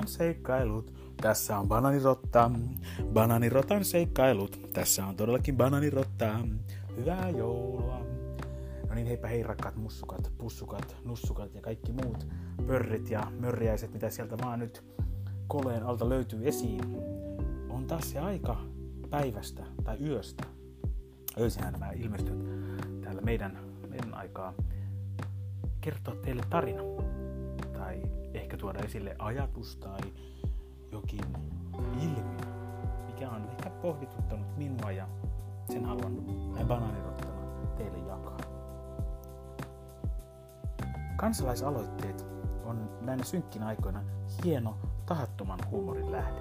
Bananirotan seikkailut. Tässä on bananirotta. Bananirotan seikkailut. Tässä on todellakin bananirotta. Hyvää joulua. No niin, heipä hei rakkaat mussukat, pussukat, nussukat ja kaikki muut pörrit ja mörriäiset, mitä sieltä vaan nyt koleen alta löytyy esiin. On taas se aika päivästä tai yöstä. Öisinhän nämä ilmestyvät täällä meidän, meidän aikaa kertoa teille tarina. Tai ehkä tuoda esille ajatus tai jokin ilmiö, mikä on ehkä pohdituttanut minua ja sen haluan näin banaanirottana teille jakaa. Kansalaisaloitteet on näinä synkkinä aikoina hieno tahattoman huumorin lähde.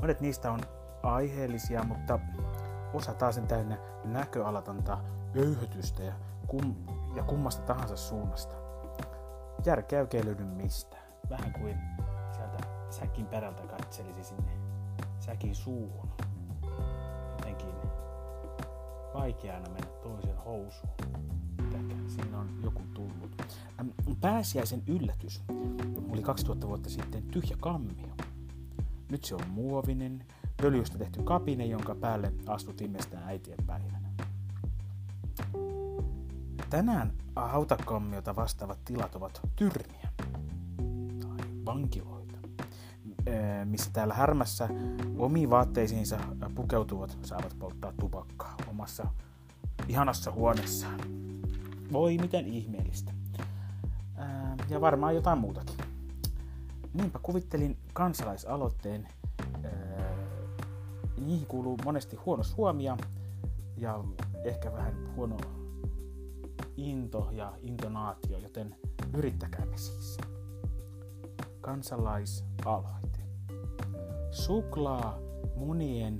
Monet niistä on aiheellisia, mutta osa taas on täynnä näköalatonta öyhötystä ja, kum, ja kummasta tahansa suunnasta. Järkeä oikein löydy mistään. Vähän kuin sieltä säkin perältä katselisi sinne säkin suuhun. Jotenkin vaikea aina mennä toisen housuun. Mitäkään, siinä on joku tullut. Pääsiäisen yllätys oli 2000 vuotta sitten tyhjä kammio. Nyt se on muovinen, öljystä tehty kapine, jonka päälle astut viimeistään äitien päivänä. Tänään hautakammiota vastaavat tilat ovat tyrmiä tai vankiloita, missä täällä härmässä omiin vaatteisiinsa pukeutuvat saavat polttaa tupakkaa omassa ihanassa huoneessaan. Voi miten ihmeellistä. Ja varmaan jotain muutakin. Niinpä kuvittelin kansalaisaloitteen. Niihin kuuluu monesti huono suomia ja ehkä vähän huono into ja intonaatio, joten yrittäkäämme siis. Kansalaisaloite. Suklaa munien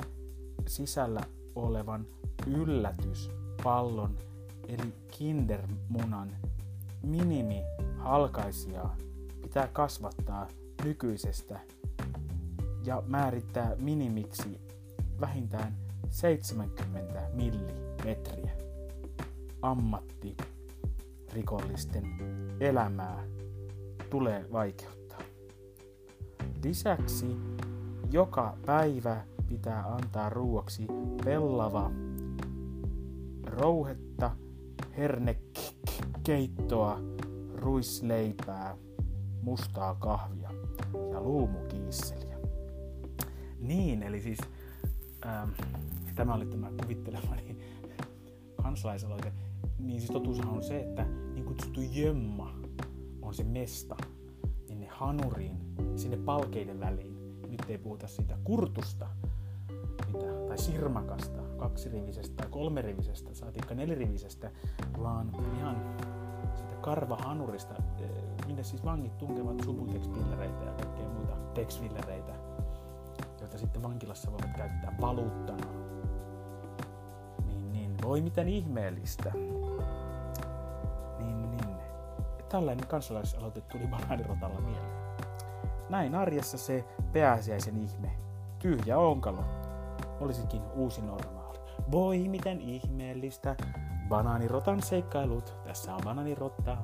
sisällä olevan yllätyspallon eli kindermunan minimi halkaisia pitää kasvattaa nykyisestä ja määrittää minimiksi vähintään 70 millimetriä. Ammatti rikollisten elämää tulee vaikeuttaa. Lisäksi joka päivä pitää antaa ruuaksi pellava, rouhetta, hernekeittoa, ruisleipää, mustaa kahvia ja luumukiisseliä. Niin, eli siis ähm, tämä oli tämä kuvittelemani kansalaisaloite. Niin siis totuushan on se, että niin kutsuttu jömma on se mesta, niin ne hanuriin, sinne palkeiden väliin. Nyt ei puhuta siitä kurtusta, mitä, tai sirmakasta, kaksirivisestä tai kolmerivisestä, saatikka nelirivisestä, vaan ihan siitä karvahanurista, eh, minne siis vangit tunkevat subutex-pillereitä ja kaikkea muita texvillereitä, joita sitten vankilassa voivat käyttää valuuttana. Voi miten ihmeellistä. Niin, niin. Tällainen kansalaisaloite tuli banaanirotalla mieleen. Näin arjessa se pääsiäisen ihme. Tyhjä onkalo. Olisikin uusi normaali. Voi miten ihmeellistä. Banaanirotan seikkailut. Tässä on banaanirotta.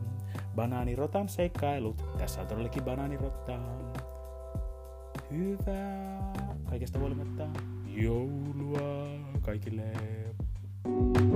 Banaanirotan seikkailut. Tässä on todellakin banaanirotta. Hyvää kaikesta huolimatta joulua kaikille. you